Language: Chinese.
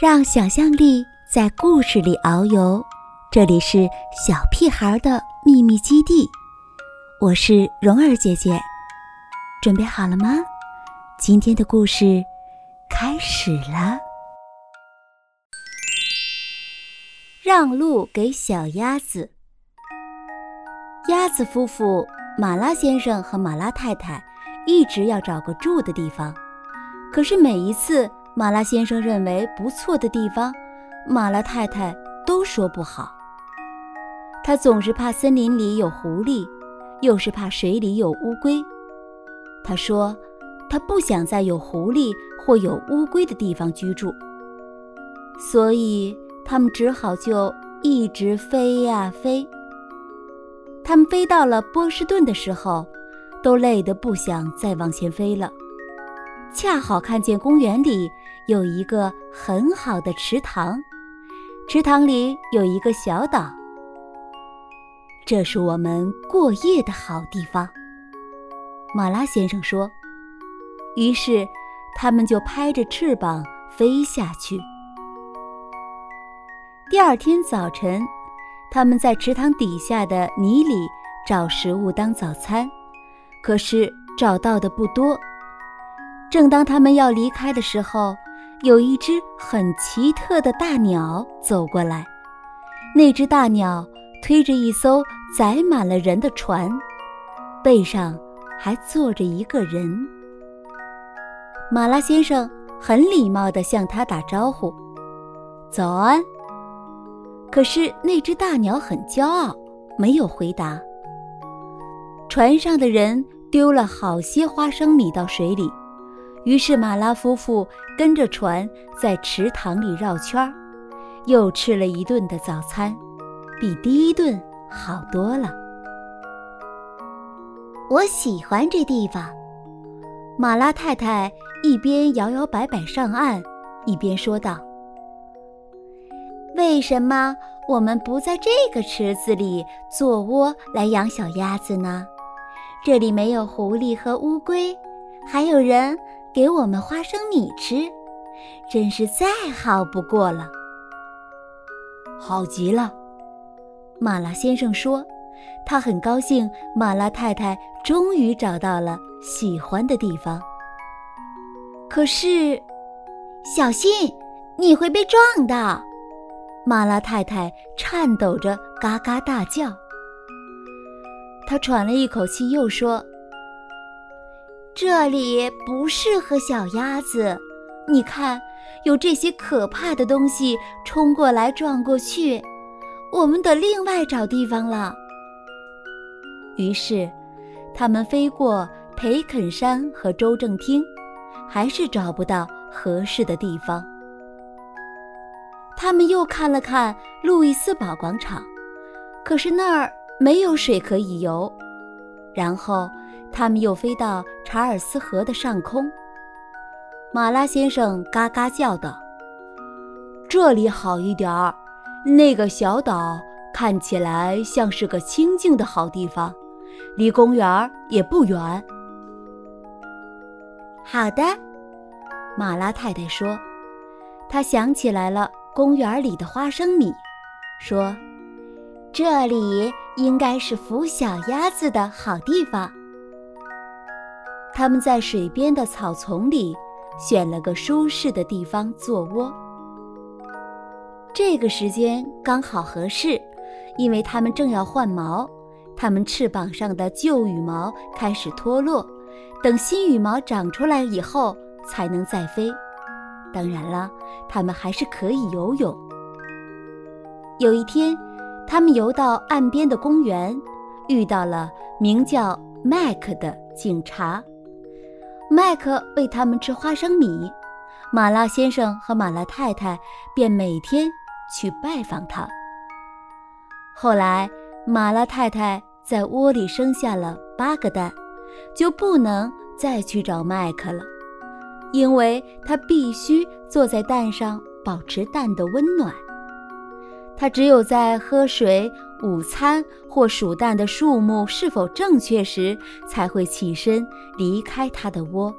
让想象力在故事里遨游，这里是小屁孩的秘密基地。我是蓉儿姐姐，准备好了吗？今天的故事开始了。让路给小鸭子。鸭子夫妇马拉先生和马拉太太一直要找个住的地方，可是每一次。马拉先生认为不错的地方，马拉太太都说不好。他总是怕森林里有狐狸，又是怕水里有乌龟。他说，他不想在有狐狸或有乌龟的地方居住。所以他们只好就一直飞呀飞。他们飞到了波士顿的时候，都累得不想再往前飞了。恰好看见公园里有一个很好的池塘，池塘里有一个小岛。这是我们过夜的好地方，马拉先生说。于是，他们就拍着翅膀飞下去。第二天早晨，他们在池塘底下的泥里找食物当早餐，可是找到的不多。正当他们要离开的时候，有一只很奇特的大鸟走过来。那只大鸟推着一艘载满了人的船，背上还坐着一个人。马拉先生很礼貌地向他打招呼：“早安。”可是那只大鸟很骄傲，没有回答。船上的人丢了好些花生米到水里。于是马拉夫妇跟着船在池塘里绕圈儿，又吃了一顿的早餐，比第一顿好多了。我喜欢这地方，马拉太太一边摇摇摆摆上岸，一边说道：“为什么我们不在这个池子里做窝来养小鸭子呢？这里没有狐狸和乌龟，还有人。”给我们花生米吃，真是再好不过了。好极了，马拉先生说，他很高兴马拉太太终于找到了喜欢的地方。可是，小心，你会被撞到！马拉太太颤抖着嘎嘎大叫。他喘了一口气，又说。这里不适合小鸭子，你看，有这些可怕的东西冲过来撞过去，我们得另外找地方了。于是，他们飞过培肯山和州政厅，还是找不到合适的地方。他们又看了看路易斯堡广场，可是那儿没有水可以游。然后。他们又飞到查尔斯河的上空。马拉先生嘎嘎叫道：“这里好一点儿，那个小岛看起来像是个清静的好地方，离公园也不远。”好的，马拉太太说。她想起来了公园里的花生米，说：“这里应该是孵小鸭子的好地方。”他们在水边的草丛里选了个舒适的地方做窝。这个时间刚好合适，因为它们正要换毛，它们翅膀上的旧羽毛开始脱落，等新羽毛长出来以后才能再飞。当然了，它们还是可以游泳。有一天，他们游到岸边的公园，遇到了名叫麦克的警察。麦克喂他们吃花生米，马拉先生和马拉太太便每天去拜访他。后来，马拉太太在窝里生下了八个蛋，就不能再去找麦克了，因为他必须坐在蛋上保持蛋的温暖。它只有在喝水、午餐或数蛋的数目是否正确时，才会起身离开它的窝。